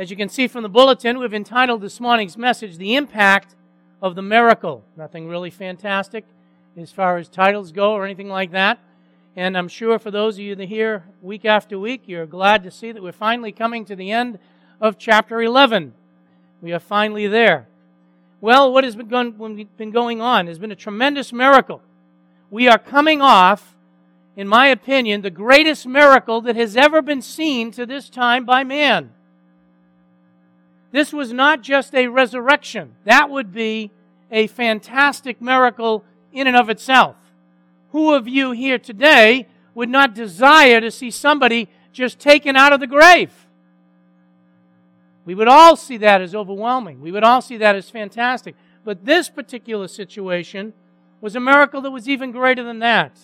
As you can see from the bulletin, we've entitled this morning's message, The Impact of the Miracle. Nothing really fantastic as far as titles go or anything like that. And I'm sure for those of you that hear week after week, you're glad to see that we're finally coming to the end of chapter 11. We are finally there. Well, what has been going on has been a tremendous miracle. We are coming off, in my opinion, the greatest miracle that has ever been seen to this time by man. This was not just a resurrection. That would be a fantastic miracle in and of itself. Who of you here today would not desire to see somebody just taken out of the grave? We would all see that as overwhelming. We would all see that as fantastic. But this particular situation was a miracle that was even greater than that.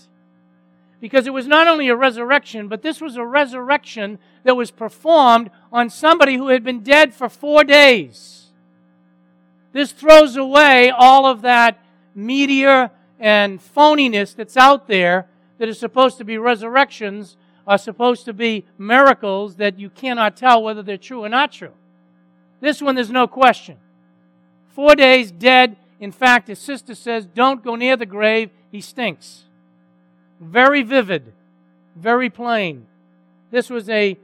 Because it was not only a resurrection, but this was a resurrection that was performed on somebody who had been dead for four days. This throws away all of that meteor and phoniness that's out there that is supposed to be resurrections are supposed to be miracles that you cannot tell whether they're true or not true. This one, there's no question. Four days dead. In fact, his sister says, Don't go near the grave. He stinks. Very vivid, very plain. This was a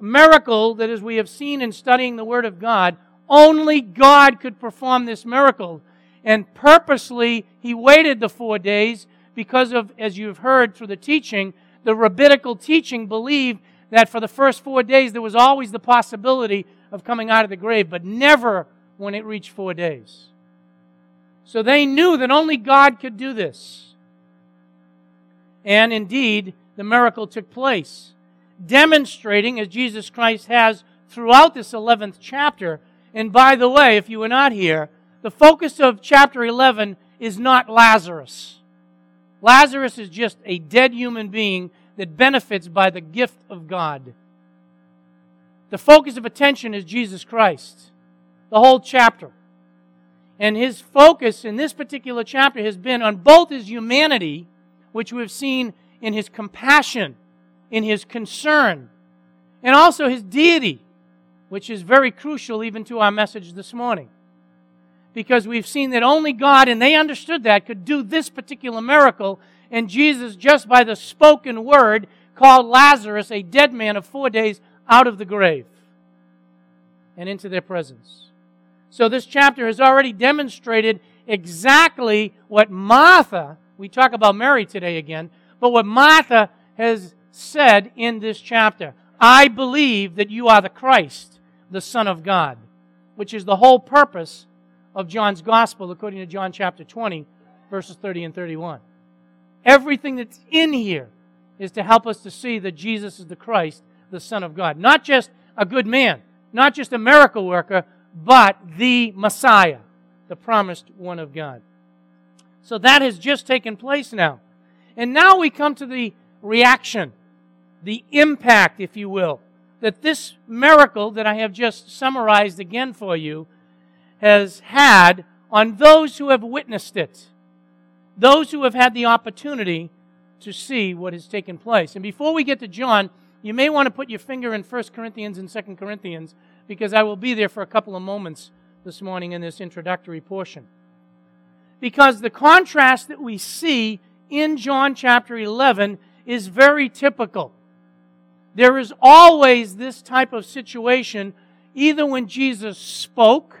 miracle that, as we have seen in studying the Word of God, only God could perform this miracle. And purposely, he waited the four days because of, as you've heard through the teaching, the rabbinical teaching believed that for the first four days there was always the possibility of coming out of the grave, but never when it reached four days. So they knew that only God could do this. And indeed, the miracle took place, demonstrating, as Jesus Christ has throughout this 11th chapter. And by the way, if you were not here, the focus of chapter 11 is not Lazarus. Lazarus is just a dead human being that benefits by the gift of God. The focus of attention is Jesus Christ, the whole chapter. And his focus in this particular chapter has been on both his humanity, which we've seen in his compassion, in his concern, and also his deity, which is very crucial even to our message this morning. Because we've seen that only God, and they understood that, could do this particular miracle. And Jesus, just by the spoken word, called Lazarus, a dead man of four days, out of the grave and into their presence. So this chapter has already demonstrated exactly what Martha, we talk about Mary today again, but what Martha has said in this chapter. I believe that you are the Christ, the Son of God, which is the whole purpose of John's Gospel according to John chapter 20, verses 30 and 31. Everything that's in here is to help us to see that Jesus is the Christ, the Son of God. Not just a good man, not just a miracle worker, but the Messiah, the promised one of God. So that has just taken place now. And now we come to the reaction, the impact, if you will, that this miracle that I have just summarized again for you has had on those who have witnessed it, those who have had the opportunity to see what has taken place. And before we get to John, you may want to put your finger in 1 Corinthians and 2 Corinthians because I will be there for a couple of moments this morning in this introductory portion. Because the contrast that we see in John chapter 11 is very typical. There is always this type of situation, either when Jesus spoke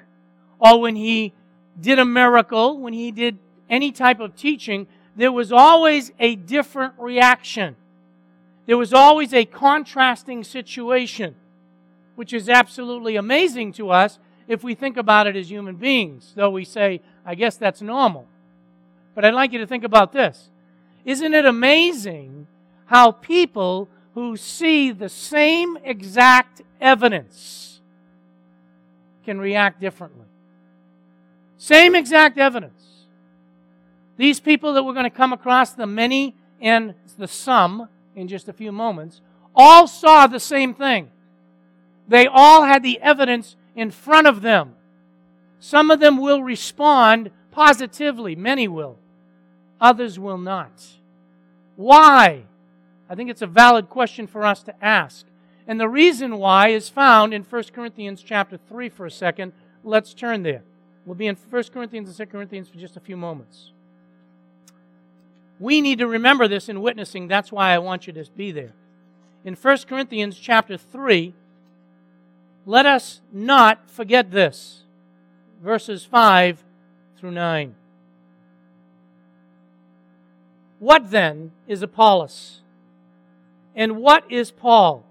or when he did a miracle, when he did any type of teaching, there was always a different reaction. There was always a contrasting situation, which is absolutely amazing to us if we think about it as human beings, though we say, I guess that's normal. But I'd like you to think about this. Isn't it amazing how people who see the same exact evidence can react differently? Same exact evidence. These people that we're going to come across, the many and the some, in just a few moments, all saw the same thing. They all had the evidence in front of them. Some of them will respond positively, many will. Others will not. Why? I think it's a valid question for us to ask. And the reason why is found in 1 Corinthians chapter 3 for a second. Let's turn there. We'll be in 1 Corinthians and 2 Corinthians for just a few moments. We need to remember this in witnessing. That's why I want you to be there. In 1 Corinthians chapter 3, let us not forget this. Verses 5 through 9. What then is Apollos? And what is Paul?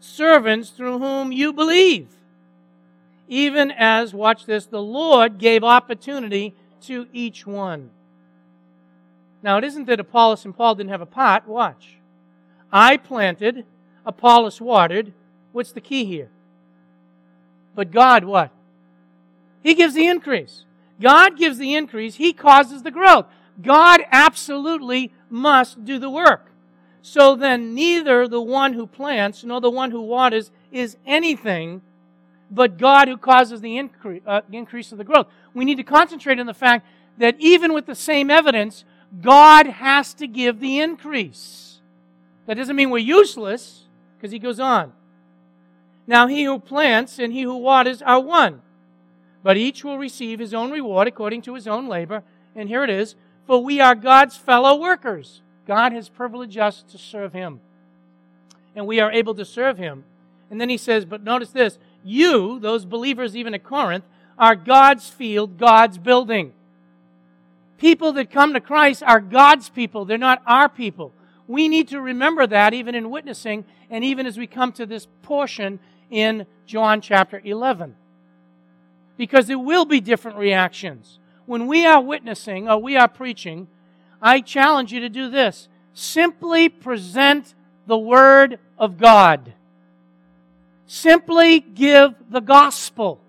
Servants through whom you believe. Even as, watch this, the Lord gave opportunity to each one. Now, it isn't that Apollos and Paul didn't have a part. Watch. I planted, Apollos watered. What's the key here? But God, what? He gives the increase. God gives the increase. He causes the growth. God absolutely must do the work. So then, neither the one who plants nor the one who waters is anything but God who causes the increase, uh, increase of the growth. We need to concentrate on the fact that even with the same evidence, God has to give the increase. That doesn't mean we're useless, because he goes on. Now he who plants and he who waters are one, but each will receive his own reward according to his own labor. And here it is for we are God's fellow workers. God has privileged us to serve him. And we are able to serve him. And then he says, but notice this you, those believers even at Corinth, are God's field, God's building. People that come to Christ are God's people, they're not our people. We need to remember that even in witnessing and even as we come to this portion in John chapter 11. Because there will be different reactions when we are witnessing or we are preaching, I challenge you to do this. Simply present the Word of God. Simply give the gospel.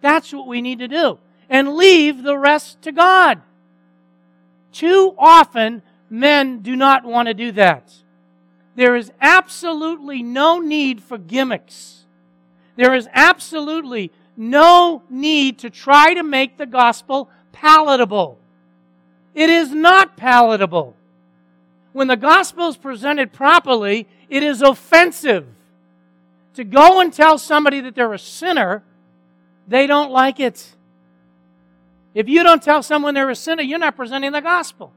That's what we need to do. And leave the rest to God. Too often, men do not want to do that. There is absolutely no need for gimmicks. There is absolutely no need to try to make the gospel palatable. It is not palatable. When the gospel is presented properly, it is offensive. To go and tell somebody that they're a sinner, they don't like it. If you don't tell someone they're a sinner, you're not presenting the gospel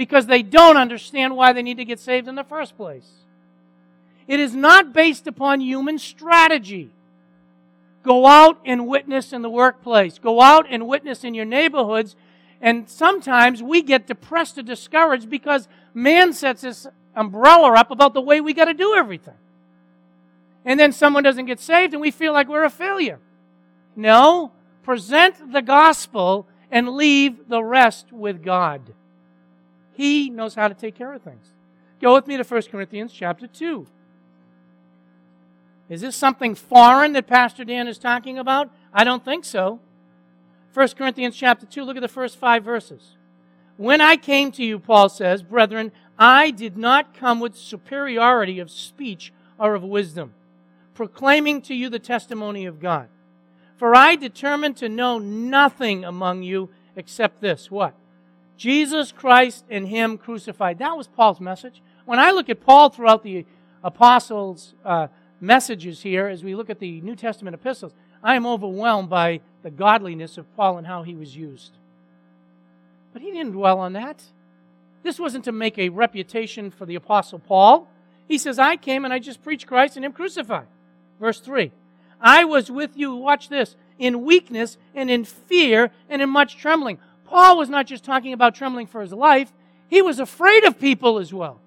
because they don't understand why they need to get saved in the first place. It is not based upon human strategy. Go out and witness in the workplace. Go out and witness in your neighborhoods. And sometimes we get depressed or discouraged because man sets this umbrella up about the way we got to do everything. And then someone doesn't get saved and we feel like we're a failure. No, present the gospel and leave the rest with God. He knows how to take care of things. Go with me to 1 Corinthians chapter 2. Is this something foreign that Pastor Dan is talking about? I don't think so. 1 Corinthians chapter 2, look at the first five verses. When I came to you, Paul says, brethren, I did not come with superiority of speech or of wisdom, proclaiming to you the testimony of God. For I determined to know nothing among you except this. What? Jesus Christ and Him crucified. That was Paul's message. When I look at Paul throughout the apostles' uh, messages here as we look at the New Testament epistles, I am overwhelmed by the godliness of Paul and how he was used. But he didn't dwell on that. This wasn't to make a reputation for the Apostle Paul. He says, I came and I just preached Christ and Him crucified. Verse 3 I was with you, watch this, in weakness and in fear and in much trembling. Paul was not just talking about trembling for his life, he was afraid of people as well,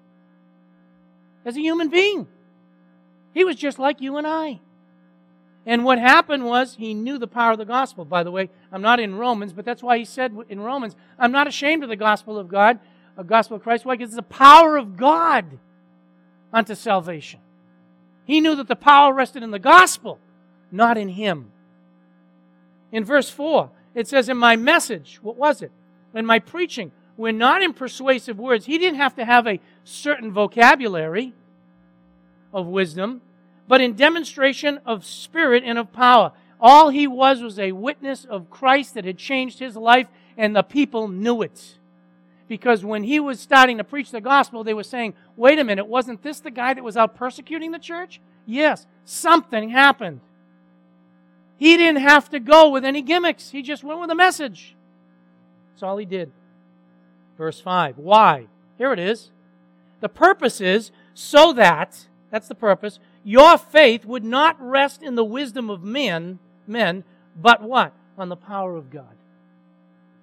as a human being. He was just like you and I. And what happened was he knew the power of the gospel. By the way, I'm not in Romans, but that's why he said in Romans, I'm not ashamed of the gospel of God, the gospel of Christ. Why? Because it's the power of God unto salvation. He knew that the power rested in the gospel, not in him. In verse 4, it says, In my message, what was it? In my preaching, we're not in persuasive words. He didn't have to have a certain vocabulary of wisdom, but in demonstration of spirit and of power. All he was was a witness of Christ that had changed his life, and the people knew it. Because when he was starting to preach the gospel, they were saying, wait a minute, wasn't this the guy that was out persecuting the church? Yes, something happened. He didn't have to go with any gimmicks, he just went with a message. That's all he did. Verse 5. Why? Here it is. The purpose is so that, that's the purpose, your faith would not rest in the wisdom of men, men, but what? On the power of God.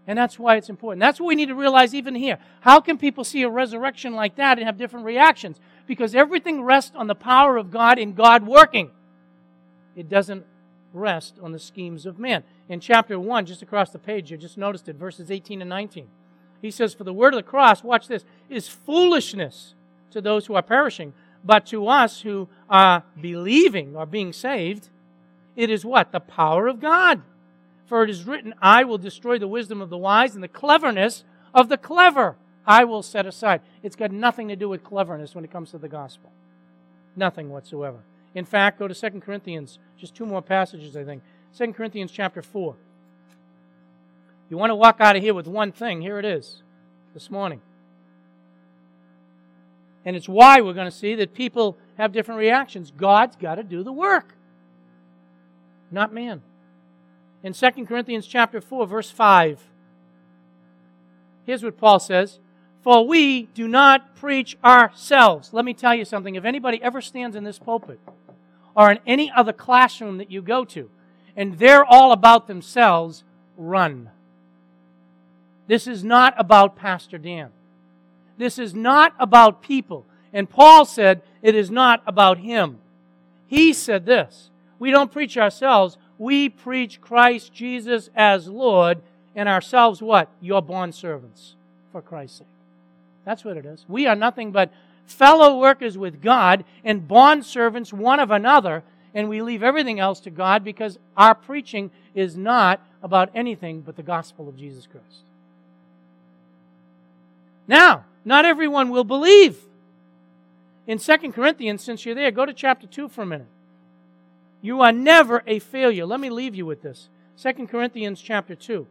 And that's why it's important. That's what we need to realize even here. How can people see a resurrection like that and have different reactions? Because everything rests on the power of God in God working. It doesn't rest on the schemes of man. In chapter 1, just across the page, you just noticed it, verses 18 and 19. He says, For the word of the cross, watch this, is foolishness to those who are perishing, but to us who are believing or being saved, it is what? The power of God. For it is written, I will destroy the wisdom of the wise and the cleverness of the clever I will set aside. It's got nothing to do with cleverness when it comes to the gospel. Nothing whatsoever. In fact, go to 2 Corinthians, just two more passages, I think. 2 Corinthians chapter 4. You want to walk out of here with one thing, here it is this morning. And it's why we're going to see that people have different reactions. God's got to do the work, not man. In 2 Corinthians chapter 4 verse 5, here's what Paul says, "For we do not preach ourselves." Let me tell you something, if anybody ever stands in this pulpit or in any other classroom that you go to and they're all about themselves, run. This is not about Pastor Dan. This is not about people. And Paul said it is not about him. He said this We don't preach ourselves, we preach Christ Jesus as Lord, and ourselves what? Your bond servants for Christ's sake. That's what it is. We are nothing but fellow workers with God and bond servants one of another, and we leave everything else to God because our preaching is not about anything but the gospel of Jesus Christ. Now, not everyone will believe. In 2 Corinthians, since you're there, go to chapter 2 for a minute. You are never a failure. Let me leave you with this. 2 Corinthians chapter 2.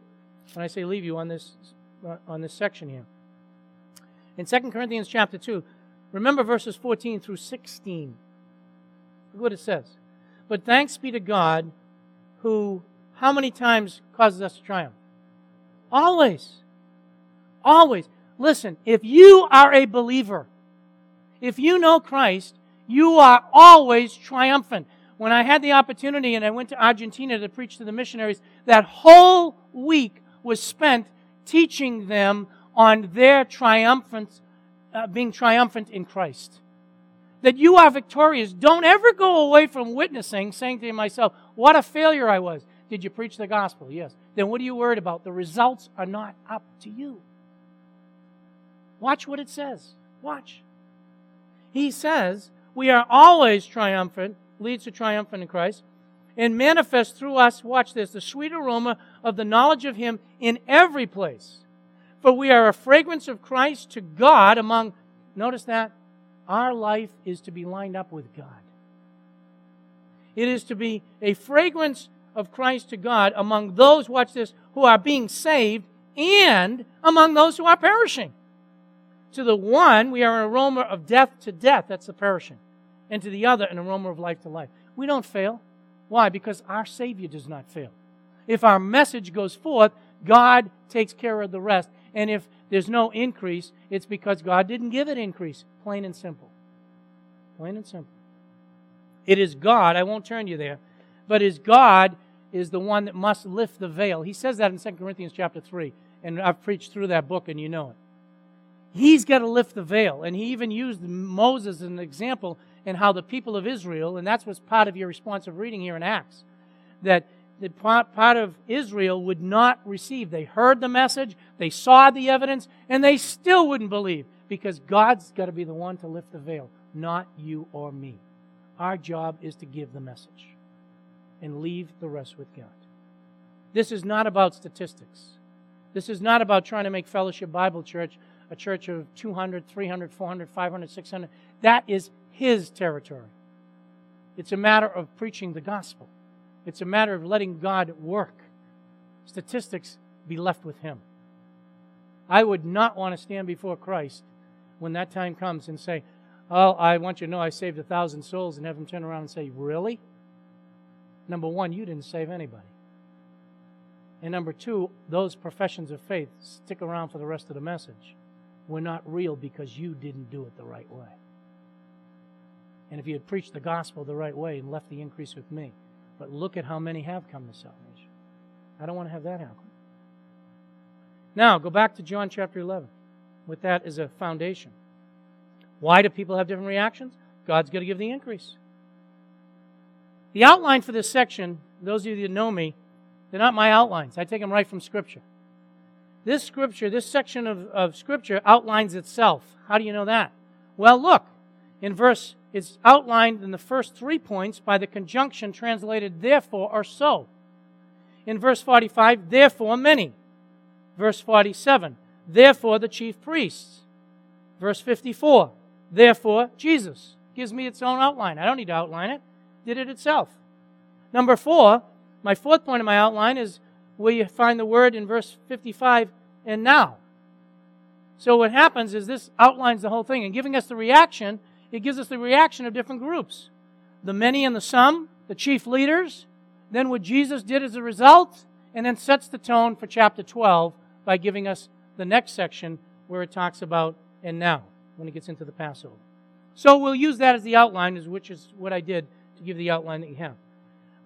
When I say leave you on this on this section here. In 2 Corinthians chapter 2, remember verses 14 through 16. Look what it says. But thanks be to God who how many times causes us to triumph? Always. Always. Listen, if you are a believer, if you know Christ, you are always triumphant. When I had the opportunity and I went to Argentina to preach to the missionaries, that whole week was spent teaching them on their triumphant, uh, being triumphant in Christ. That you are victorious. Don't ever go away from witnessing saying to myself, what a failure I was. Did you preach the gospel? Yes. Then what are you worried about? The results are not up to you. Watch what it says. Watch. He says, We are always triumphant, leads to triumphant in Christ, and manifest through us, watch this, the sweet aroma of the knowledge of Him in every place. For we are a fragrance of Christ to God among, notice that, our life is to be lined up with God. It is to be a fragrance of Christ to God among those, watch this, who are being saved and among those who are perishing. To the one, we are an aroma of death to death, that's the perishing. And to the other, an aroma of life to life. We don't fail. Why? Because our Savior does not fail. If our message goes forth, God takes care of the rest. And if there's no increase, it's because God didn't give it increase. Plain and simple. Plain and simple. It is God, I won't turn you there, but is God is the one that must lift the veil. He says that in 2 Corinthians chapter 3, and I've preached through that book and you know it. He's got to lift the veil. And he even used Moses as an example in how the people of Israel, and that's what's part of your responsive reading here in Acts, that the part of Israel would not receive. They heard the message, they saw the evidence, and they still wouldn't believe because God's got to be the one to lift the veil, not you or me. Our job is to give the message and leave the rest with God. This is not about statistics. This is not about trying to make Fellowship Bible Church a church of 200, 300, 400, 500, 600. That is his territory. It's a matter of preaching the gospel. It's a matter of letting God work. Statistics be left with him. I would not want to stand before Christ when that time comes and say, Oh, I want you to know I saved a thousand souls and have him turn around and say, Really? Number one, you didn't save anybody. And number two, those professions of faith stick around for the rest of the message. Were not real because you didn't do it the right way. And if you had preached the gospel the right way and left the increase with me, but look at how many have come to salvation. I don't want to have that happen. Now, go back to John chapter 11 with that as a foundation. Why do people have different reactions? God's going to give the increase. The outline for this section, those of you that know me, they're not my outlines. I take them right from Scripture. This Scripture, this section of, of Scripture outlines itself. How do you know that? Well, look, in verse, it's outlined in the first three points by the conjunction translated therefore or so. In verse 45, therefore many. Verse 47, therefore the chief priests. Verse 54, therefore Jesus. Gives me its own outline. I don't need to outline it. Did it itself. Number four, my fourth point of my outline is where you find the word in verse 55, and now. So what happens is this outlines the whole thing, and giving us the reaction, it gives us the reaction of different groups. The many and the some, the chief leaders, then what Jesus did as a result, and then sets the tone for chapter 12 by giving us the next section where it talks about and now, when it gets into the Passover. So we'll use that as the outline, which is what I did to give the outline that you have.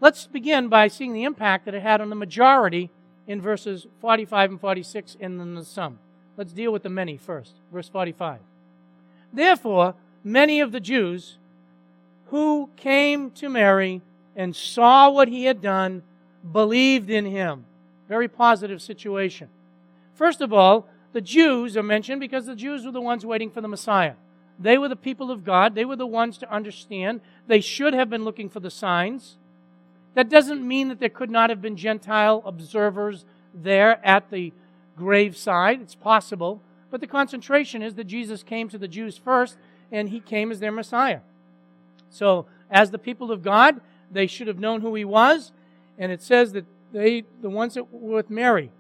Let's begin by seeing the impact that it had on the majority in verses 45 and 46 and then the some. Let's deal with the many first. Verse 45. Therefore, many of the Jews who came to Mary and saw what he had done believed in him. Very positive situation. First of all, the Jews are mentioned because the Jews were the ones waiting for the Messiah. They were the people of God. They were the ones to understand. They should have been looking for the signs. That doesn't mean that there could not have been Gentile observers there at the graveside. It's possible. But the concentration is that Jesus came to the Jews first, and he came as their Messiah. So, as the people of God, they should have known who he was. And it says that they, the ones that were with Mary,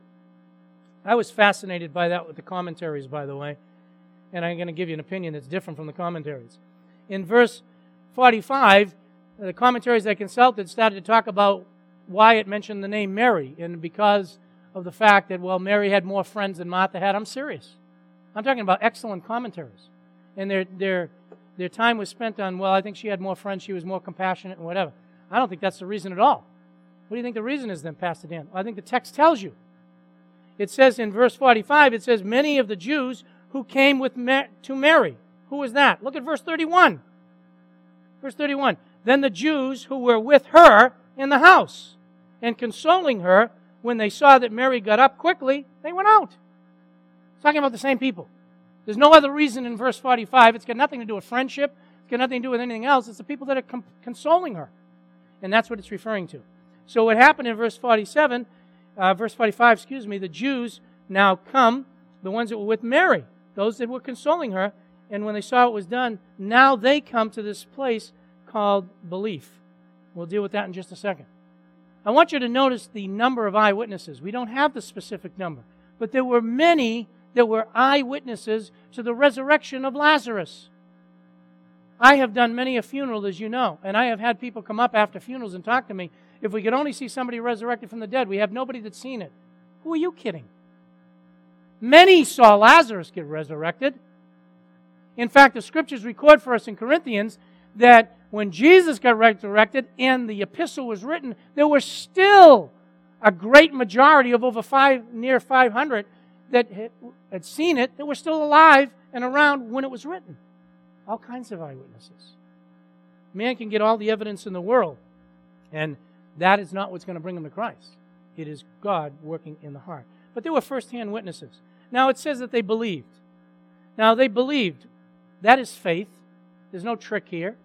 I was fascinated by that with the commentaries, by the way. And I'm going to give you an opinion that's different from the commentaries. In verse 45, the commentaries I consulted started to talk about why it mentioned the name Mary. And because of the fact that, well, Mary had more friends than Martha had. I'm serious. I'm talking about excellent commentaries. And their, their, their time was spent on, well, I think she had more friends, she was more compassionate, and whatever. I don't think that's the reason at all. What do you think the reason is then, Pastor Dan? I think the text tells you. It says in verse 45, it says, Many of the Jews who came with to Mary. Who was that? Look at verse 31. Verse 31. Then the Jews who were with her in the house and consoling her, when they saw that Mary got up quickly, they went out. It's talking about the same people. There's no other reason in verse 45. It's got nothing to do with friendship. It's got nothing to do with anything else. It's the people that are com- consoling her. And that's what it's referring to. So what happened in verse 47 uh, verse 45, excuse me, the Jews now come, the ones that were with Mary, those that were consoling her, and when they saw it was done, now they come to this place called belief. We'll deal with that in just a second. I want you to notice the number of eyewitnesses. We don't have the specific number, but there were many that were eyewitnesses to the resurrection of Lazarus. I have done many a funeral, as you know, and I have had people come up after funerals and talk to me if we could only see somebody resurrected from the dead, we have nobody that's seen it. Who are you kidding? Many saw Lazarus get resurrected. In fact, the scriptures record for us in Corinthians that when Jesus got resurrected and the epistle was written, there were still a great majority of over five, near 500 that had seen it, that were still alive and around when it was written. All kinds of eyewitnesses. Man can get all the evidence in the world, and that is not what's going to bring them to Christ. It is God working in the heart. But they were first-hand witnesses. Now it says that they believed. Now they believed. That is faith. There's no trick here.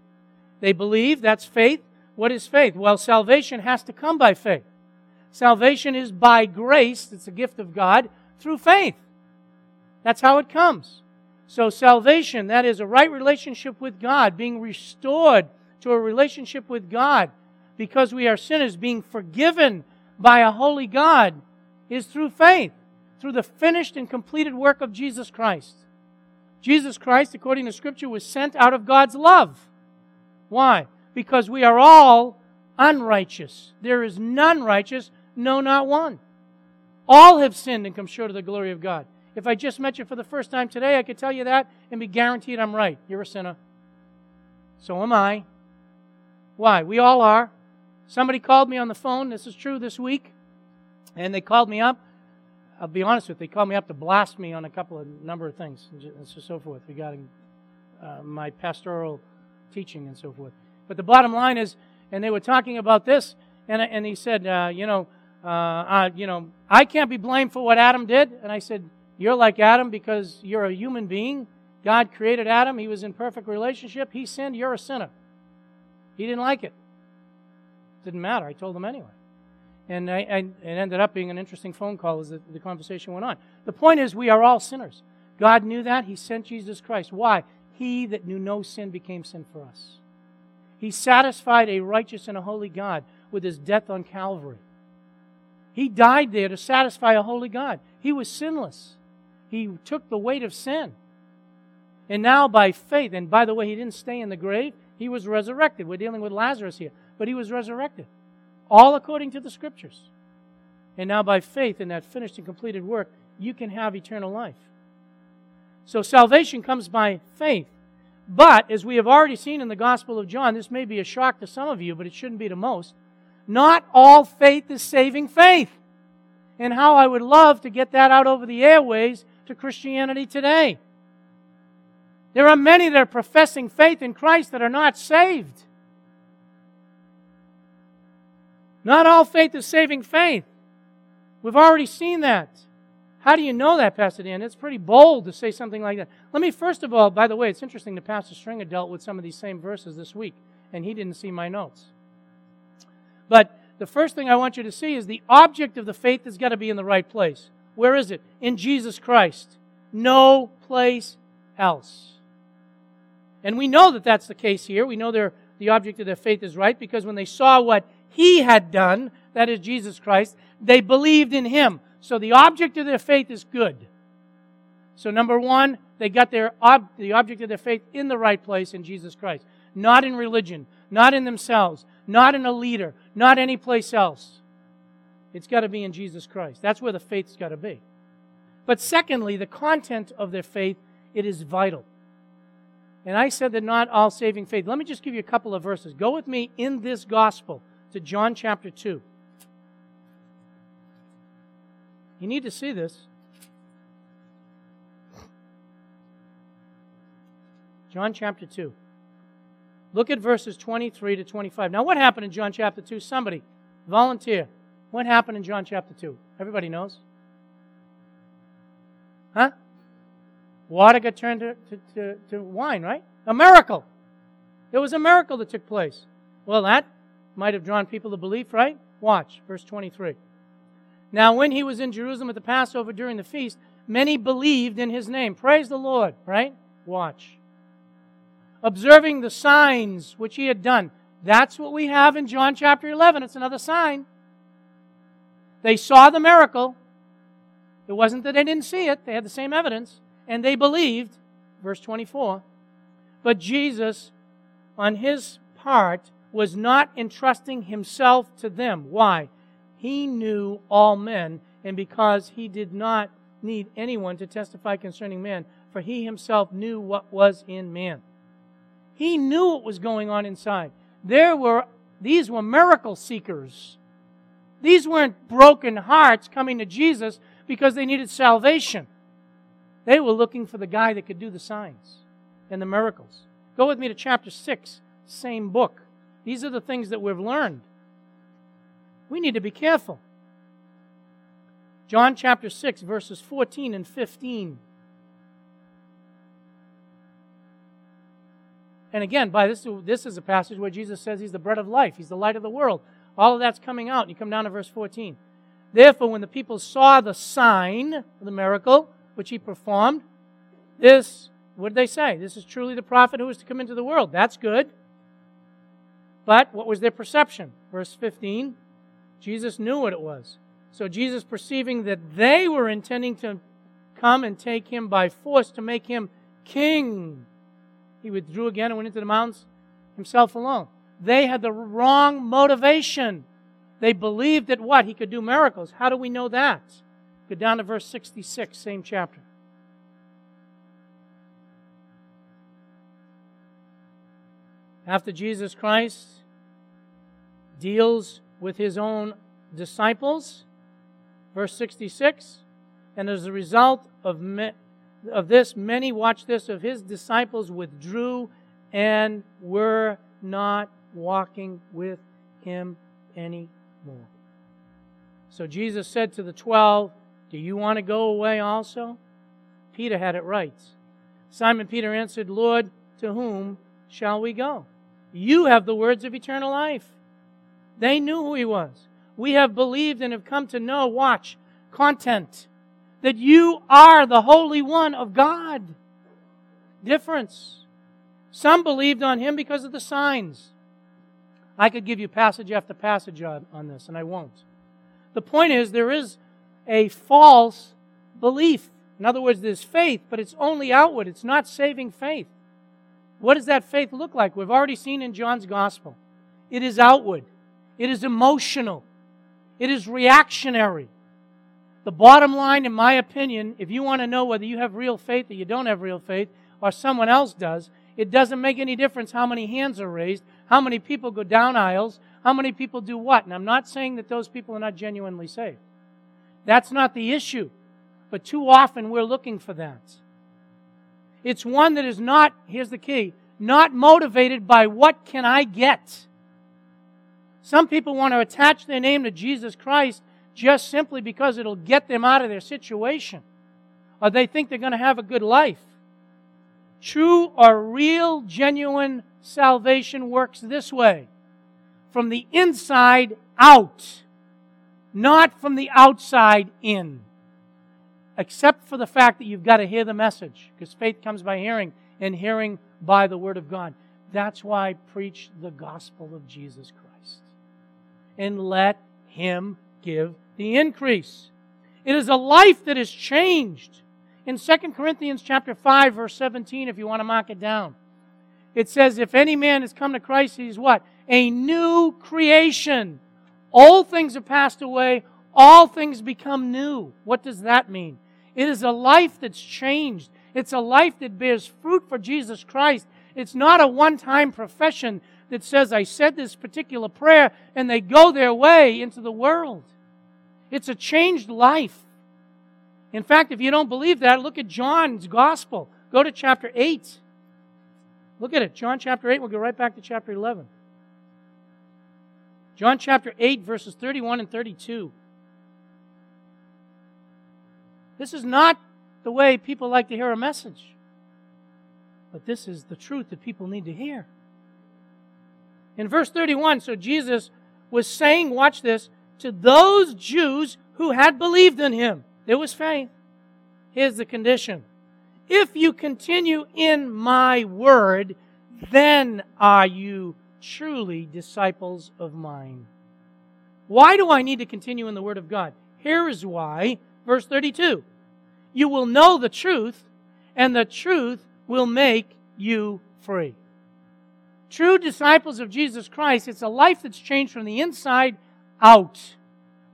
They believe, that's faith. What is faith? Well, salvation has to come by faith. Salvation is by grace, it's a gift of God, through faith. That's how it comes. So, salvation, that is a right relationship with God, being restored to a relationship with God, because we are sinners, being forgiven by a holy God, is through faith. through the finished and completed work of Jesus Christ. Jesus Christ, according to Scripture, was sent out of God's love. Why? Because we are all unrighteous. There is none righteous, no, not one. All have sinned and come short of the glory of God. If I just met you for the first time today, I could tell you that and be guaranteed I'm right. You're a sinner. So am I. Why? We all are. Somebody called me on the phone. This is true this week. And they called me up. I'll be honest with you. They called me up to blast me on a couple of number of things and so forth regarding uh, my pastoral teaching and so forth. But the bottom line is, and they were talking about this, and, and he said, uh, you know, uh, you know, I can't be blamed for what Adam did. And I said, you're like Adam because you're a human being. God created Adam. He was in perfect relationship. He sinned. You're a sinner. He didn't like it. Didn't matter. I told him anyway. And I, I, it ended up being an interesting phone call as the, the conversation went on. The point is, we are all sinners. God knew that. He sent Jesus Christ. Why? He that knew no sin became sin for us. He satisfied a righteous and a holy God with his death on Calvary. He died there to satisfy a holy God. He was sinless. He took the weight of sin. And now, by faith, and by the way, he didn't stay in the grave, he was resurrected. We're dealing with Lazarus here, but he was resurrected. All according to the scriptures. And now, by faith in that finished and completed work, you can have eternal life. So, salvation comes by faith. But, as we have already seen in the Gospel of John, this may be a shock to some of you, but it shouldn't be to most. Not all faith is saving faith. And how I would love to get that out over the airways to Christianity today. There are many that are professing faith in Christ that are not saved. Not all faith is saving faith. We've already seen that. How do you know that, Pastor Dan? It's pretty bold to say something like that. Let me first of all, by the way, it's interesting that Pastor Stringer dealt with some of these same verses this week, and he didn't see my notes. But the first thing I want you to see is the object of the faith has got to be in the right place. Where is it? In Jesus Christ. No place else. And we know that that's the case here. We know the object of their faith is right because when they saw what he had done, that is Jesus Christ, they believed in him. So the object of their faith is good. So number one, they got their ob- the object of their faith in the right place in Jesus Christ, not in religion, not in themselves, not in a leader, not any place else. It's got to be in Jesus Christ. That's where the faith's got to be. But secondly, the content of their faith, it is vital. And I said that not all saving faith. Let me just give you a couple of verses. Go with me in this gospel to John chapter 2. You need to see this. John chapter 2. Look at verses 23 to 25. Now, what happened in John chapter 2? Somebody, volunteer. What happened in John chapter 2? Everybody knows? Huh? Water got turned to, to, to, to wine, right? A miracle. There was a miracle that took place. Well, that might have drawn people to belief, right? Watch, verse 23. Now, when he was in Jerusalem at the Passover during the feast, many believed in his name. Praise the Lord, right? Watch. Observing the signs which he had done. That's what we have in John chapter 11. It's another sign. They saw the miracle. It wasn't that they didn't see it, they had the same evidence, and they believed. Verse 24. But Jesus, on his part, was not entrusting himself to them. Why? He knew all men, and because he did not need anyone to testify concerning man, for he himself knew what was in man. He knew what was going on inside. There were these were miracle seekers. These weren't broken hearts coming to Jesus because they needed salvation. They were looking for the guy that could do the signs and the miracles. Go with me to chapter 6, same book. These are the things that we've learned we need to be careful. John chapter 6, verses 14 and 15. And again, by this, this is a passage where Jesus says he's the bread of life, he's the light of the world. All of that's coming out. You come down to verse 14. Therefore, when the people saw the sign, the miracle, which he performed, this, what did they say? This is truly the prophet who is to come into the world. That's good. But what was their perception? Verse 15 Jesus knew what it was. So Jesus, perceiving that they were intending to come and take him by force to make him king, he withdrew again and went into the mountains himself alone. They had the wrong motivation. They believed that what? He could do miracles. How do we know that? Go down to verse 66, same chapter. After Jesus Christ deals with his own disciples, verse 66, and as a result of, of this, many, watch this, of his disciples withdrew and were not walking with him anymore. So Jesus said to the twelve, Do you want to go away also? Peter had it right. Simon Peter answered, Lord, to whom shall we go? You have the words of eternal life. They knew who he was. We have believed and have come to know, watch, content, that you are the Holy One of God. Difference. Some believed on him because of the signs. I could give you passage after passage on, on this, and I won't. The point is, there is a false belief. In other words, there's faith, but it's only outward. It's not saving faith. What does that faith look like? We've already seen in John's gospel. It is outward. It is emotional. It is reactionary. The bottom line, in my opinion, if you want to know whether you have real faith or you don't have real faith, or someone else does, it doesn't make any difference how many hands are raised, how many people go down aisles, how many people do what. And I'm not saying that those people are not genuinely saved. That's not the issue. But too often we're looking for that. It's one that is not, here's the key, not motivated by what can I get. Some people want to attach their name to Jesus Christ just simply because it'll get them out of their situation. Or they think they're going to have a good life. True or real, genuine salvation works this way from the inside out, not from the outside in. Except for the fact that you've got to hear the message, because faith comes by hearing, and hearing by the Word of God. That's why I preach the gospel of Jesus Christ. And let Him give the increase. It is a life that is changed in 2 Corinthians chapter 5 verse 17 if you want to mark it down. It says if any man has come to Christ he's what? A new creation. All things have passed away, all things become new. What does that mean? It is a life that's changed. It's a life that bears fruit for Jesus Christ. It's not a one-time profession that says I said this particular prayer and they go their way into the world. It's a changed life. In fact, if you don't believe that, look at John's gospel. Go to chapter 8. Look at it. John chapter 8. We'll go right back to chapter 11. John chapter 8, verses 31 and 32. This is not the way people like to hear a message, but this is the truth that people need to hear. In verse 31, so Jesus was saying, watch this, to those Jews who had believed in him. There was faith. Here's the condition. If you continue in my word, then are you truly disciples of mine. Why do I need to continue in the word of God? Here is why. Verse 32. You will know the truth, and the truth will make you free. True disciples of Jesus Christ, it's a life that's changed from the inside out.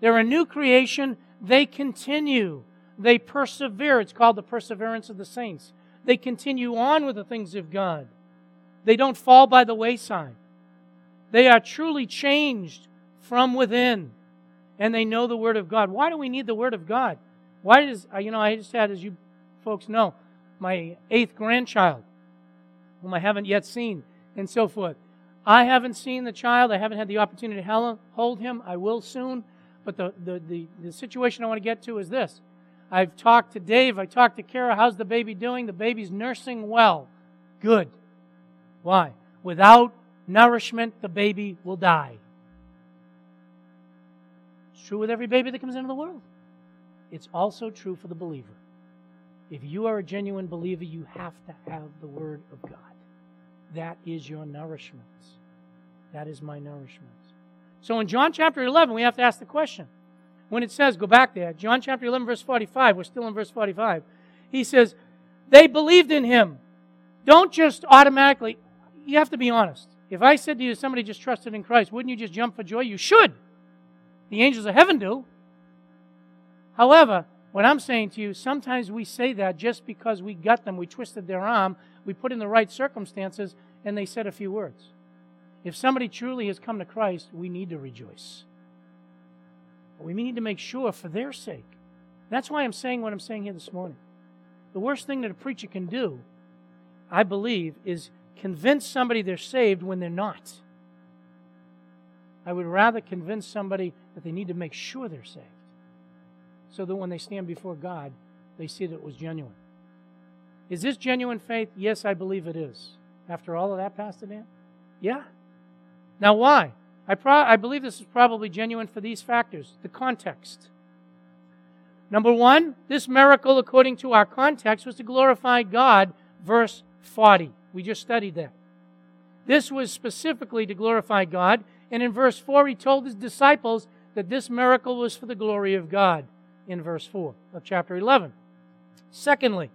They're a new creation. They continue. They persevere. It's called the perseverance of the saints. They continue on with the things of God. They don't fall by the wayside. They are truly changed from within. And they know the Word of God. Why do we need the Word of God? Why does, uh, you know, I just had, as you folks know, my eighth grandchild, whom I haven't yet seen, and so forth. I haven't seen the child. I haven't had the opportunity to hold him. I will soon. But the, the, the, the situation I want to get to is this. I've talked to Dave. I talked to Kara. How's the baby doing? The baby's nursing well. Good. Why? Without nourishment, the baby will die. It's true with every baby that comes into the world. It's also true for the believer. If you are a genuine believer, you have to have the Word of God. That is your nourishment. That is my nourishment. So in John chapter 11, we have to ask the question when it says, go back there, John chapter 11, verse 45, we're still in verse 45. He says, they believed in him. Don't just automatically, you have to be honest. If I said to you, somebody just trusted in Christ, wouldn't you just jump for joy? You should. The angels of heaven do. However, what I'm saying to you, sometimes we say that just because we got them, we twisted their arm, we put in the right circumstances, and they said a few words. If somebody truly has come to Christ, we need to rejoice. We need to make sure for their sake. That's why I'm saying what I'm saying here this morning. The worst thing that a preacher can do, I believe, is convince somebody they're saved when they're not. I would rather convince somebody that they need to make sure they're saved so that when they stand before God, they see that it was genuine. Is this genuine faith? Yes, I believe it is. After all of that, Pastor Dan? Yeah. Now, why? I, pro- I believe this is probably genuine for these factors the context. Number one, this miracle, according to our context, was to glorify God, verse 40. We just studied that. This was specifically to glorify God, and in verse 4, he told his disciples that this miracle was for the glory of God, in verse 4 of chapter 11. Secondly,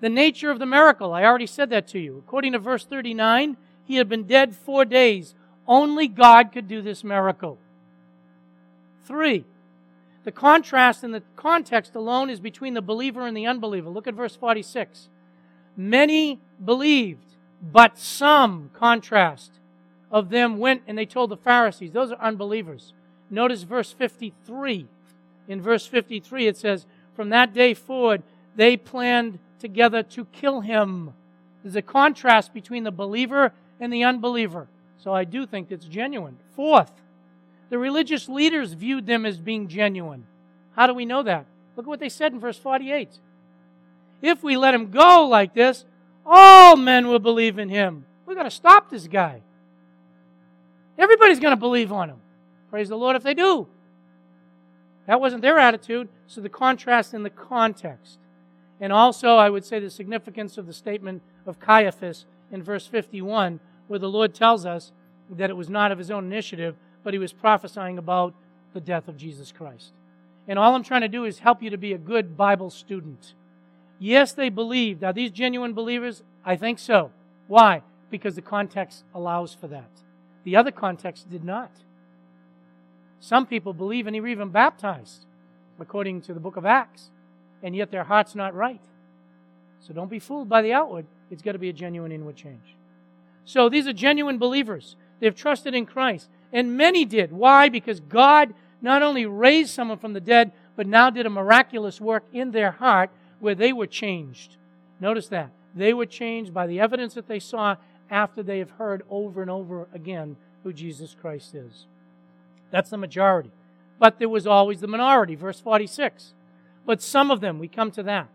the nature of the miracle. I already said that to you. According to verse 39, he had been dead four days. Only God could do this miracle. Three, the contrast in the context alone is between the believer and the unbeliever. Look at verse 46. Many believed, but some, contrast, of them went and they told the Pharisees. Those are unbelievers. Notice verse 53. In verse 53, it says, From that day forward, they planned together to kill him. There's a contrast between the believer and the unbeliever. So I do think it's genuine. Fourth, the religious leaders viewed them as being genuine. How do we know that? Look at what they said in verse 48. If we let him go like this, all men will believe in him. We've got to stop this guy. Everybody's going to believe on him. Praise the Lord if they do. That wasn't their attitude, so the contrast in the context. And also, I would say the significance of the statement of Caiaphas in verse 51, where the Lord tells us that it was not of his own initiative, but he was prophesying about the death of Jesus Christ. And all I'm trying to do is help you to be a good Bible student. Yes, they believed. Are these genuine believers? I think so. Why? Because the context allows for that. The other context did not. Some people believe and are even baptized, according to the book of Acts, and yet their heart's not right. So don't be fooled by the outward. It's got to be a genuine inward change. So these are genuine believers. They've trusted in Christ. And many did. Why? Because God not only raised someone from the dead, but now did a miraculous work in their heart where they were changed. Notice that. They were changed by the evidence that they saw after they have heard over and over again who Jesus Christ is. That's the majority. But there was always the minority, verse 46. But some of them, we come to that.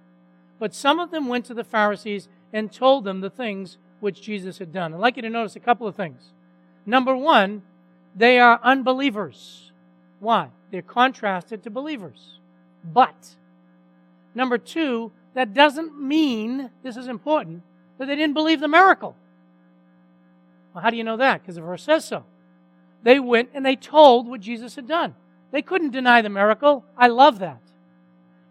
But some of them went to the Pharisees and told them the things which Jesus had done. I'd like you to notice a couple of things. Number one, they are unbelievers. Why? They're contrasted to believers. But, number two, that doesn't mean, this is important, that they didn't believe the miracle. Well, how do you know that? Because the verse says so. They went and they told what Jesus had done. They couldn't deny the miracle. I love that.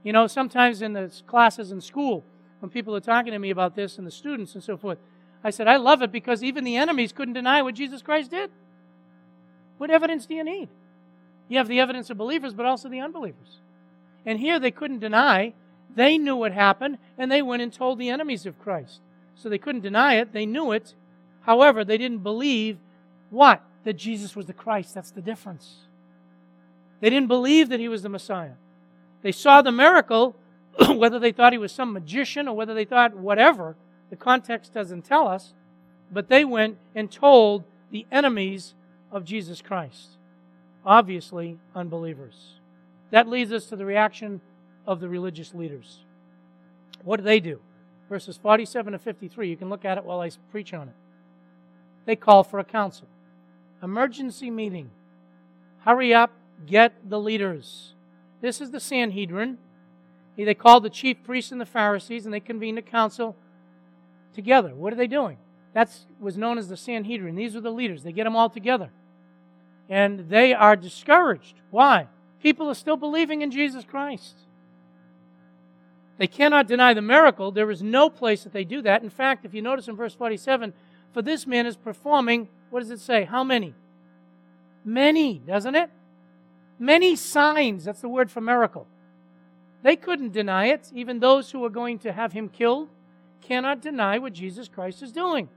You know, sometimes in the classes in school, when people are talking to me about this and the students and so forth, I said, I love it because even the enemies couldn't deny what Jesus Christ did. What evidence do you need? You have the evidence of believers, but also the unbelievers. And here they couldn't deny. They knew what happened, and they went and told the enemies of Christ. So they couldn't deny it. They knew it. However, they didn't believe what? That Jesus was the Christ. That's the difference. They didn't believe that he was the Messiah. They saw the miracle, whether they thought he was some magician or whether they thought whatever, the context doesn't tell us. But they went and told the enemies of Jesus Christ. Obviously, unbelievers. That leads us to the reaction of the religious leaders. What do they do? Verses 47 to 53. You can look at it while I preach on it. They call for a council. Emergency meeting. Hurry up, get the leaders. This is the Sanhedrin. They called the chief priests and the Pharisees and they convened a council together. What are they doing? That was known as the Sanhedrin. These are the leaders. They get them all together. And they are discouraged. Why? People are still believing in Jesus Christ. They cannot deny the miracle. There is no place that they do that. In fact, if you notice in verse 47, for this man is performing, what does it say? How many? Many, doesn't it? Many signs. That's the word for miracle. They couldn't deny it. Even those who are going to have him killed cannot deny what Jesus Christ is doing.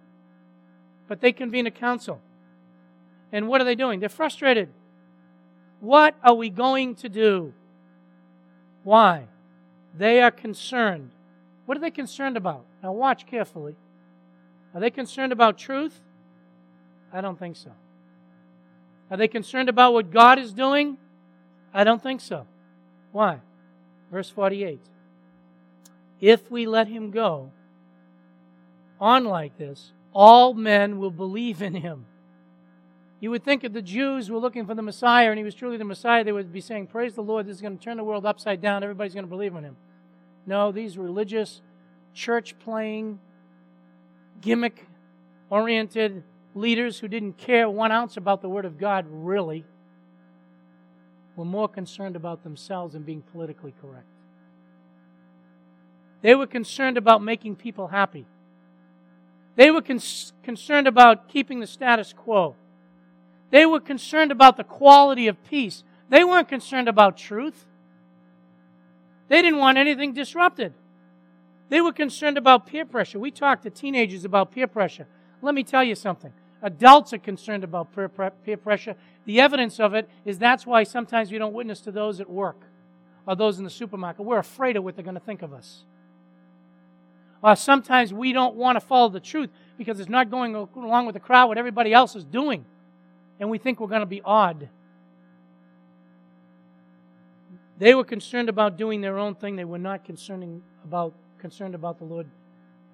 But they convene a council. And what are they doing? They're frustrated. What are we going to do? Why? They are concerned. What are they concerned about? Now, watch carefully. Are they concerned about truth? I don't think so. Are they concerned about what God is doing? I don't think so. Why? Verse 48. If we let him go on like this, all men will believe in him. You would think if the Jews were looking for the Messiah and he was truly the Messiah, they would be saying, Praise the Lord, this is going to turn the world upside down. Everybody's going to believe in him. No, these religious, church playing, gimmick oriented leaders who didn't care one ounce about the Word of God, really, were more concerned about themselves and being politically correct. They were concerned about making people happy. They were con- concerned about keeping the status quo. They were concerned about the quality of peace. They weren't concerned about truth. They didn't want anything disrupted. They were concerned about peer pressure. We talked to teenagers about peer pressure. Let me tell you something. Adults are concerned about peer, pressure. The evidence of it is that's why sometimes we don't witness to those at work or those in the supermarket. We're afraid of what they're going to think of us. Or sometimes we don't want to follow the truth because it's not going along with the crowd, what everybody else is doing. And we think we're going to be odd. They were concerned about doing their own thing. They were not concerning about, concerned about the Lord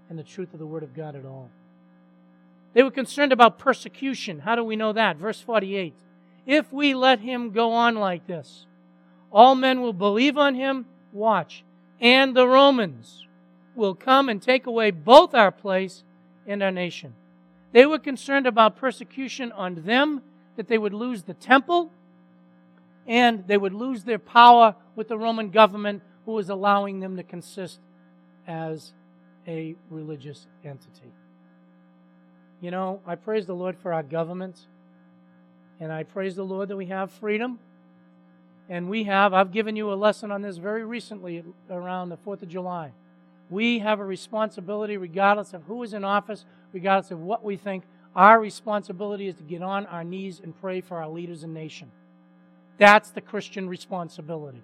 and the truth of the Word of God at all. They were concerned about persecution. How do we know that? Verse 48. If we let him go on like this, all men will believe on him. Watch. And the Romans will come and take away both our place and our nation. They were concerned about persecution on them, that they would lose the temple, and they would lose their power with the Roman government who was allowing them to consist as a religious entity. You know, I praise the Lord for our government, and I praise the Lord that we have freedom. And we have, I've given you a lesson on this very recently around the 4th of July. We have a responsibility, regardless of who is in office, regardless of what we think. Our responsibility is to get on our knees and pray for our leaders and nation. That's the Christian responsibility.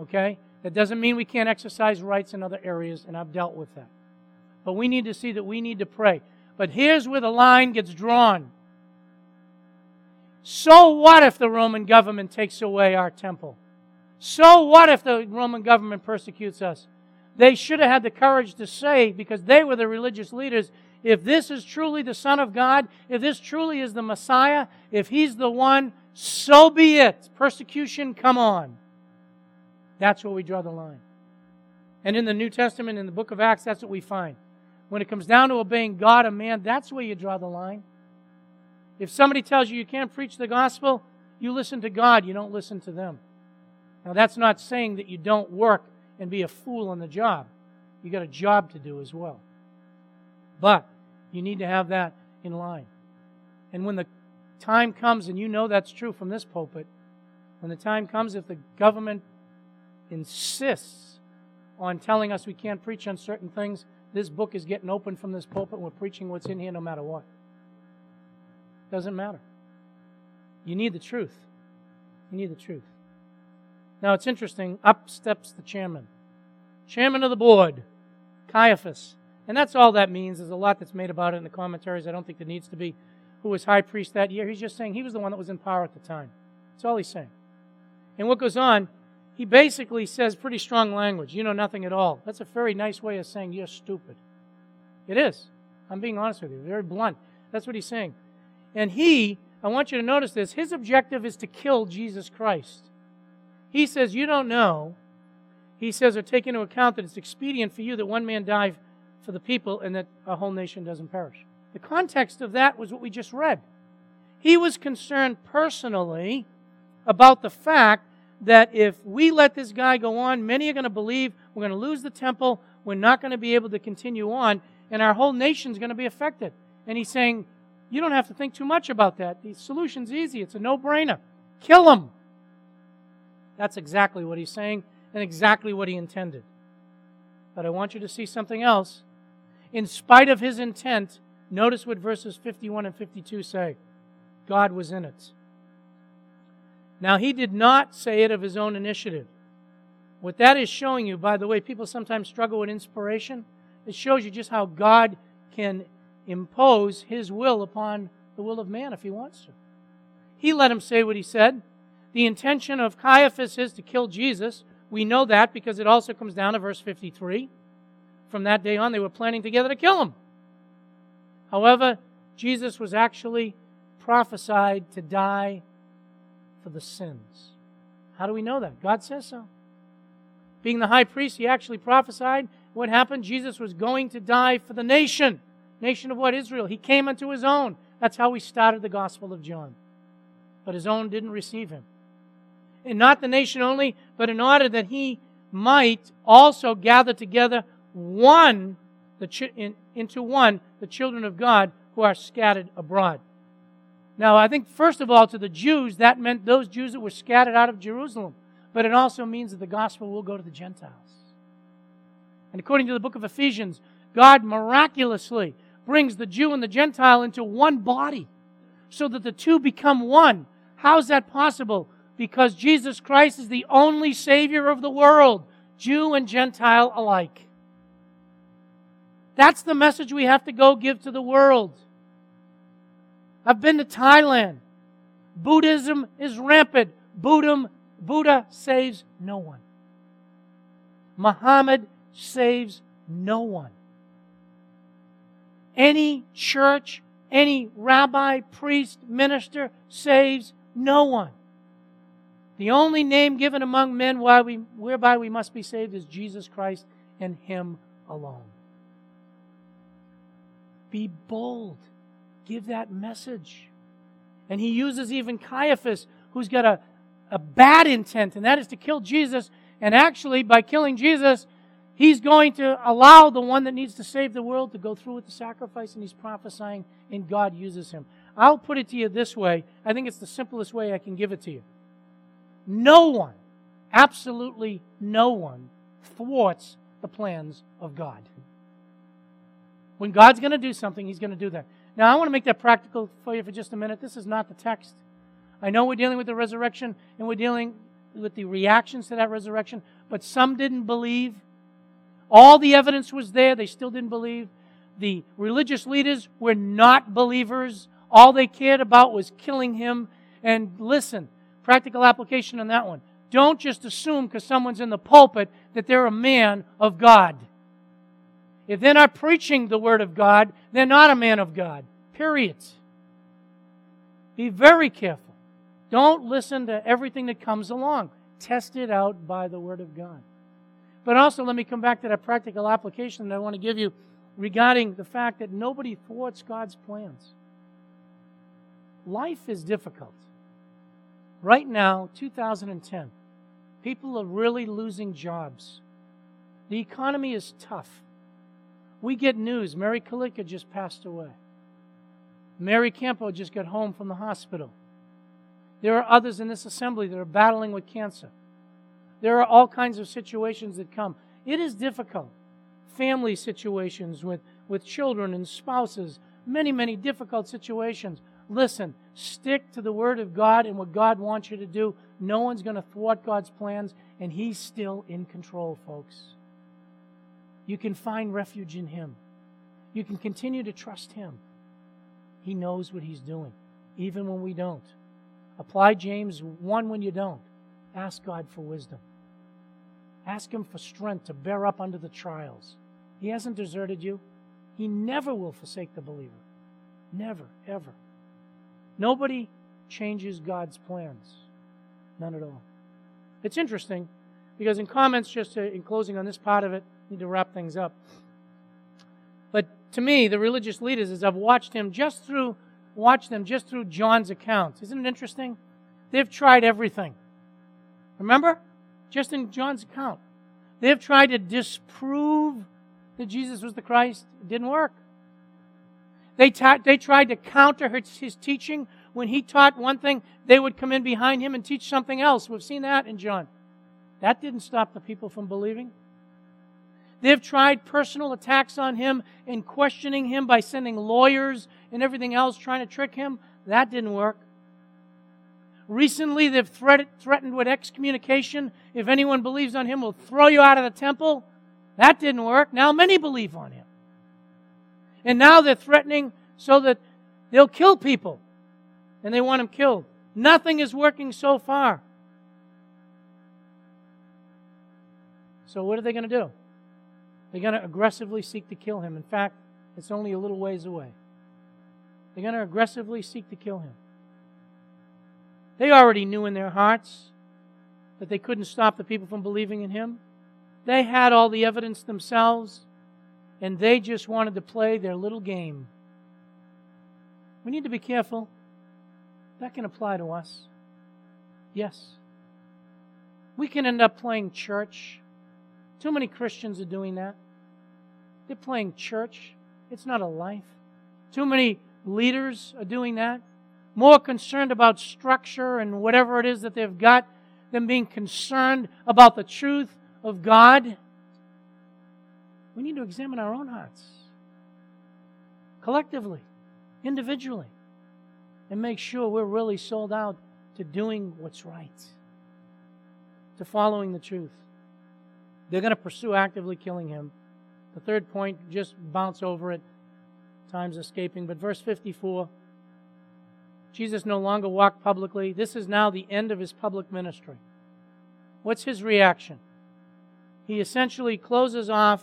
Okay? That doesn't mean we can't exercise rights in other areas, and I've dealt with that. But we need to see that we need to pray. But here's where the line gets drawn. So what if the Roman government takes away our temple? So what if the Roman government persecutes us? They should have had the courage to say, because they were the religious leaders, if this is truly the Son of God, if this truly is the Messiah, if He's the one so be it. Persecution, come on. That's where we draw the line. And in the New Testament, in the book of Acts, that's what we find. When it comes down to obeying God and man, that's where you draw the line. If somebody tells you you can't preach the gospel, you listen to God, you don't listen to them. Now, that's not saying that you don't work and be a fool on the job. You got a job to do as well. But you need to have that in line. And when the time comes, and you know that's true from this pulpit, when the time comes, if the government insists on telling us we can't preach on certain things, this book is getting open from this pulpit, and we're preaching what's in here no matter what. Doesn't matter. You need the truth. You need the truth. Now it's interesting. Up steps the chairman, chairman of the board, Caiaphas. And that's all that means. There's a lot that's made about it in the commentaries. I don't think there needs to be who was high priest that year. He's just saying he was the one that was in power at the time. That's all he's saying. And what goes on, he basically says pretty strong language. You know nothing at all. That's a very nice way of saying you're stupid. It is. I'm being honest with you. Very blunt. That's what he's saying. And he, I want you to notice this, his objective is to kill Jesus Christ. He says, You don't know. He says, or take into account that it's expedient for you that one man die for the people and that a whole nation doesn't perish. The context of that was what we just read. He was concerned personally about the fact that if we let this guy go on, many are going to believe we're going to lose the temple, we're not going to be able to continue on, and our whole nation's going to be affected. And he's saying, you don't have to think too much about that. The solution's easy. It's a no-brainer. Kill him. That's exactly what he's saying and exactly what he intended. But I want you to see something else. In spite of his intent, notice what verses 51 and 52 say. God was in it. Now, he did not say it of his own initiative. What that is showing you, by the way, people sometimes struggle with inspiration. It shows you just how God can impose his will upon the will of man if he wants to. He let him say what he said. The intention of Caiaphas is to kill Jesus. We know that because it also comes down to verse 53. From that day on, they were planning together to kill him. However, Jesus was actually prophesied to die for the sins. How do we know that? God says so. Being the high priest, he actually prophesied what happened. Jesus was going to die for the nation. Nation of what? Israel. He came unto his own. That's how we started the Gospel of John. But his own didn't receive him. And not the nation only, but in order that he might also gather together one, the into one, the children of God who are scattered abroad. Now, I think, first of all, to the Jews, that meant those Jews that were scattered out of Jerusalem. But it also means that the gospel will go to the Gentiles. And according to the book of Ephesians, God miraculously brings the Jew and the Gentile into one body so that the two become one. How's that possible? Because Jesus Christ is the only Savior of the world, Jew and Gentile alike. That's the message we have to go give to the world. I've been to Thailand. Buddhism is rampant. Buddhism, Buddha saves no one. Muhammad saves no one. Any church, any rabbi, priest, minister saves no one. The only name given among men whereby we must be saved is Jesus Christ and Him alone. Be bold give that message. And he uses even Caiaphas, who's got a, a bad intent, and that is to kill Jesus. And actually, by killing Jesus, he's going to allow the one that needs to save the world to go through with the sacrifice, and he's prophesying, and God uses him. I'll put it to you this way. I think it's the simplest way I can give it to you. No one, absolutely no one, thwarts the plans of God. When God's going to do something, He's going to do that. Now, I want to make that practical for you for just a minute. This is not the text. I know we're dealing with the resurrection and we're dealing with the reactions to that resurrection, but some didn't believe. All the evidence was there, they still didn't believe. The religious leaders were not believers. All they cared about was killing him. And listen, practical application on that one. Don't just assume because someone's in the pulpit that they're a man of God. If they're not preaching the Word of God, they're not a man of God. Period. Be very careful. Don't listen to everything that comes along. Test it out by the Word of God. But also, let me come back to that practical application that I want to give you regarding the fact that nobody thwarts God's plans. Life is difficult. Right now, 2010, people are really losing jobs. The economy is tough. We get news. Mary Kalika just passed away. Mary Campo just got home from the hospital. There are others in this assembly that are battling with cancer. There are all kinds of situations that come. It is difficult. Family situations with, with children and spouses, many, many difficult situations. Listen, stick to the Word of God and what God wants you to do. No one's going to thwart God's plans, and He's still in control, folks. You can find refuge in Him. You can continue to trust Him. He knows what He's doing, even when we don't. Apply James 1 when you don't. Ask God for wisdom. Ask Him for strength to bear up under the trials. He hasn't deserted you. He never will forsake the believer. Never, ever. Nobody changes God's plans. None at all. It's interesting because in comments, just in closing on this part of it, need to wrap things up. But to me, the religious leaders, as I've watched him just through, watched them just through John's accounts. isn't it interesting? They've tried everything. Remember? Just in John's account. They've tried to disprove that Jesus was the Christ. It didn't work. They, ta- they tried to counter his, his teaching. When he taught one thing, they would come in behind him and teach something else. We've seen that in John. That didn't stop the people from believing. They've tried personal attacks on him and questioning him by sending lawyers and everything else trying to trick him. That didn't work. Recently, they've threatened with excommunication. If anyone believes on him, we'll throw you out of the temple. That didn't work. Now many believe on him. And now they're threatening so that they'll kill people. And they want him killed. Nothing is working so far. So, what are they going to do? They're going to aggressively seek to kill him. In fact, it's only a little ways away. They're going to aggressively seek to kill him. They already knew in their hearts that they couldn't stop the people from believing in him. They had all the evidence themselves, and they just wanted to play their little game. We need to be careful. That can apply to us. Yes. We can end up playing church. Too many Christians are doing that. They're playing church. It's not a life. Too many leaders are doing that more concerned about structure and whatever it is that they've got than being concerned about the truth of God. We need to examine our own hearts collectively, individually, and make sure we're really sold out to doing what's right, to following the truth. They're going to pursue actively killing him. The third point, just bounce over it. Time's escaping. But verse 54 Jesus no longer walked publicly. This is now the end of his public ministry. What's his reaction? He essentially closes off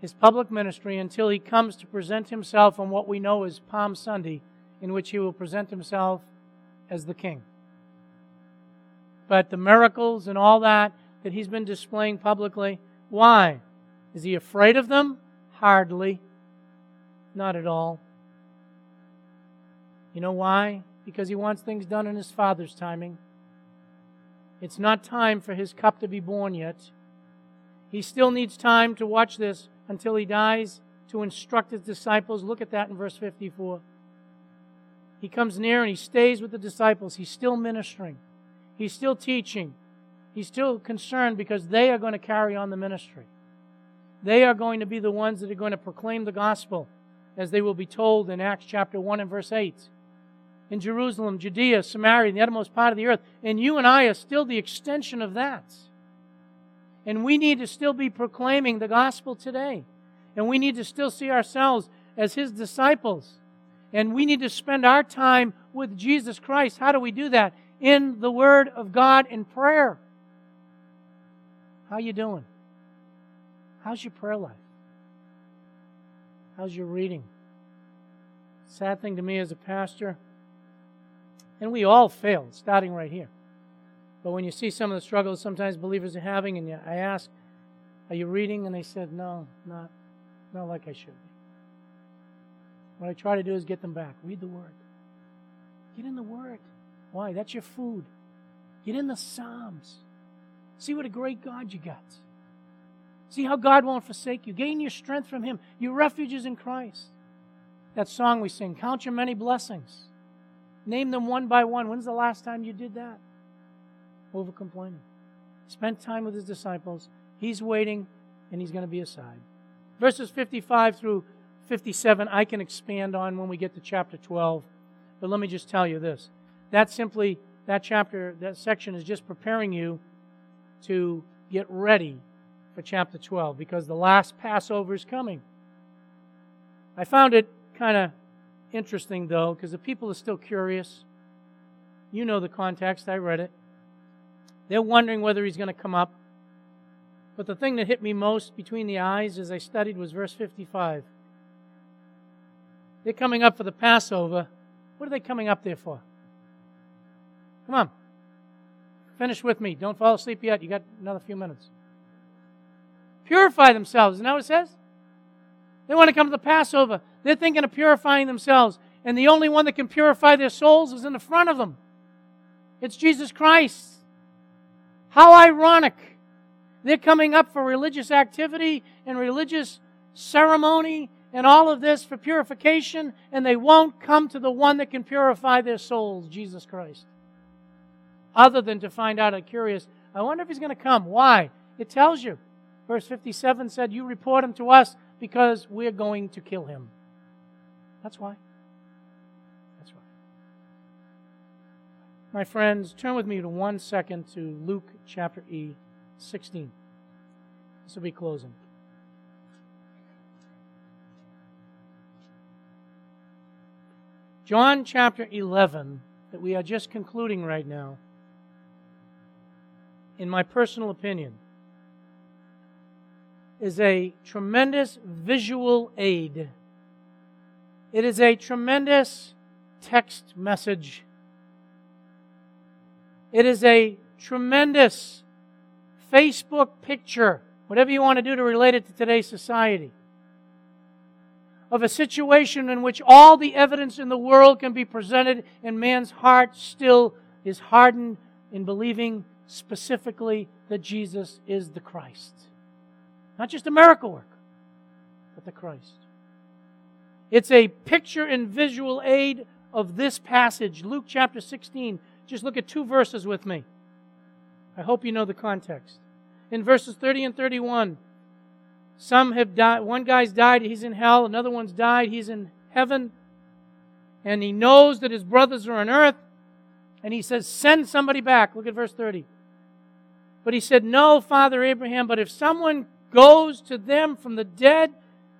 his public ministry until he comes to present himself on what we know as Palm Sunday, in which he will present himself as the king. But the miracles and all that that he's been displaying publicly, why? Is he afraid of them? Hardly. Not at all. You know why? Because he wants things done in his Father's timing. It's not time for his cup to be borne yet. He still needs time to watch this until he dies to instruct his disciples. Look at that in verse 54. He comes near and he stays with the disciples. He's still ministering, he's still teaching, he's still concerned because they are going to carry on the ministry. They are going to be the ones that are going to proclaim the gospel, as they will be told in Acts chapter 1 and verse 8 in Jerusalem, Judea, Samaria, and the uttermost part of the earth. And you and I are still the extension of that. And we need to still be proclaiming the gospel today. And we need to still see ourselves as his disciples. And we need to spend our time with Jesus Christ. How do we do that? In the Word of God in prayer. How you doing? How's your prayer life? How's your reading? Sad thing to me as a pastor, and we all fail, starting right here. But when you see some of the struggles sometimes believers are having, and I ask, Are you reading? And they said, No, not, not like I should be. What I try to do is get them back. Read the Word. Get in the Word. Why? That's your food. Get in the Psalms. See what a great God you got. See how God won't forsake you. Gain your strength from Him. Your refuge is in Christ. That song we sing, Count Your Many Blessings. Name them one by one. When's the last time you did that? Over complaining. Spent time with his disciples. He's waiting, and he's going to be aside. Verses 55 through 57, I can expand on when we get to chapter 12. But let me just tell you this. That simply, that chapter, that section is just preparing you to get ready for chapter 12 because the last Passover is coming. I found it kind of interesting, though, because the people are still curious. You know the context, I read it. They're wondering whether he's going to come up. But the thing that hit me most between the eyes as I studied was verse 55. They're coming up for the Passover. What are they coming up there for? Come on. Finish with me. Don't fall asleep yet. You got another few minutes. Purify themselves. Isn't that what it says? They want to come to the Passover. They're thinking of purifying themselves. And the only one that can purify their souls is in the front of them. It's Jesus Christ. How ironic. They're coming up for religious activity and religious ceremony and all of this for purification, and they won't come to the one that can purify their souls, Jesus Christ. Other than to find out, I'm curious, I wonder if he's going to come. Why? It tells you. Verse 57 said, You report him to us because we're going to kill him. That's why. That's why. My friends, turn with me to one second to Luke chapter E, 16. This will be closing. John chapter 11, that we are just concluding right now, in my personal opinion, is a tremendous visual aid. It is a tremendous text message. It is a tremendous Facebook picture, whatever you want to do to relate it to today's society, of a situation in which all the evidence in the world can be presented and man's heart still is hardened in believing specifically that Jesus is the Christ. Not just a miracle worker, but the Christ. It's a picture and visual aid of this passage, Luke chapter 16. Just look at two verses with me. I hope you know the context. In verses 30 and 31, some have died. One guy's died, he's in hell. Another one's died, he's in heaven. And he knows that his brothers are on earth. And he says, Send somebody back. Look at verse 30. But he said, No, Father Abraham, but if someone goes to them from the dead,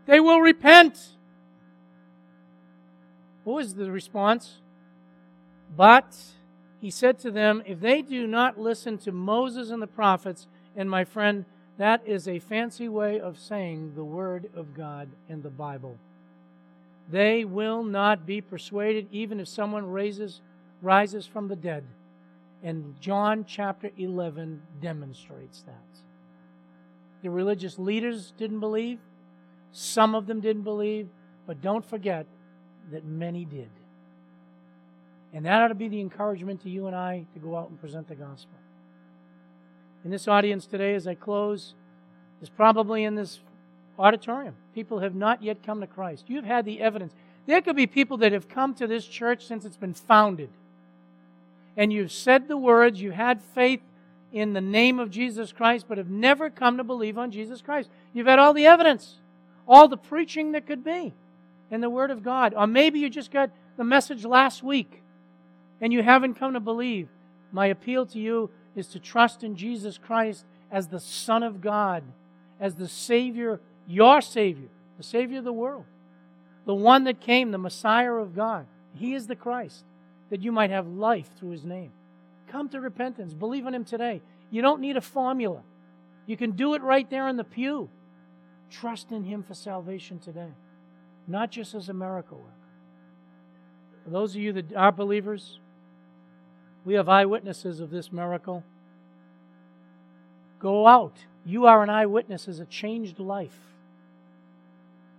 they will repent. What was the response? But he said to them, If they do not listen to Moses and the prophets, and my friend, that is a fancy way of saying the Word of God in the Bible. They will not be persuaded even if someone raises, rises from the dead. And John chapter 11 demonstrates that. The religious leaders didn't believe, some of them didn't believe, but don't forget that many did. And that ought to be the encouragement to you and I to go out and present the gospel. In this audience today, as I close, is probably in this auditorium. People have not yet come to Christ. You've had the evidence. There could be people that have come to this church since it's been founded. And you've said the words, you had faith in the name of Jesus Christ, but have never come to believe on Jesus Christ. You've had all the evidence, all the preaching that could be in the Word of God. Or maybe you just got the message last week and you haven't come to believe. My appeal to you is to trust in Jesus Christ as the Son of God, as the Savior, your Savior, the Savior of the world, the one that came, the Messiah of God. He is the Christ, that you might have life through His name. Come to repentance. Believe in Him today. You don't need a formula. You can do it right there in the pew. Trust in Him for salvation today, not just as a miracle worker. For those of you that are believers, we have eyewitnesses of this miracle. Go out. You are an eyewitness as a changed life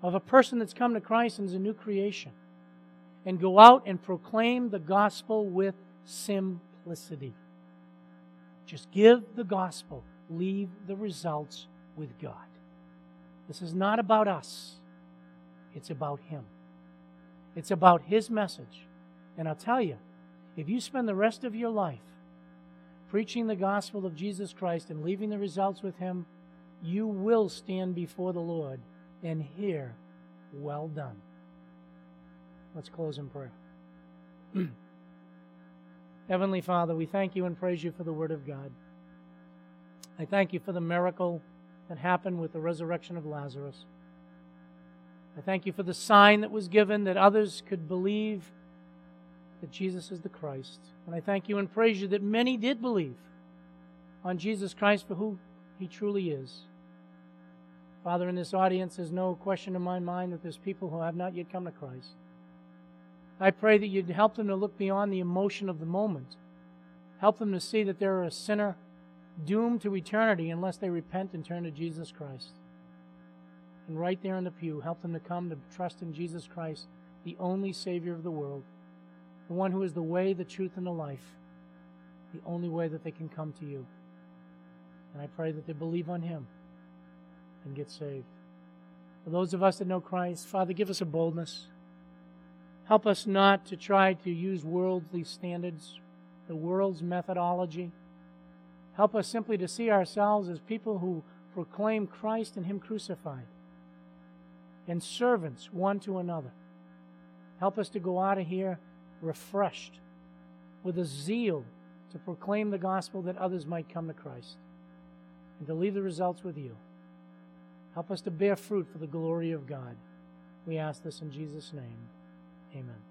of a person that's come to Christ and is a new creation. And go out and proclaim the gospel with simplicity. Just give the gospel, leave the results with God. This is not about us, it's about Him. It's about His message. And I'll tell you, if you spend the rest of your life preaching the gospel of Jesus Christ and leaving the results with Him, you will stand before the Lord and hear, Well done. Let's close in prayer. Heavenly Father, we thank you and praise you for the Word of God. I thank you for the miracle that happened with the resurrection of Lazarus. I thank you for the sign that was given that others could believe that Jesus is the Christ. And I thank you and praise you that many did believe on Jesus Christ for who he truly is. Father, in this audience, there's no question in my mind that there's people who have not yet come to Christ. I pray that you'd help them to look beyond the emotion of the moment. Help them to see that they're a sinner doomed to eternity unless they repent and turn to Jesus Christ. And right there in the pew, help them to come to trust in Jesus Christ, the only Savior of the world the one who is the way, the truth, and the life. the only way that they can come to you. And I pray that they believe on Him and get saved. For those of us that know Christ, Father, give us a boldness. Help us not to try to use worldly standards, the world's methodology. Help us simply to see ourselves as people who proclaim Christ and Him crucified, and servants one to another. Help us to go out of here refreshed with a zeal to proclaim the gospel that others might come to Christ and to leave the results with you. Help us to bear fruit for the glory of God. We ask this in Jesus' name. Amen.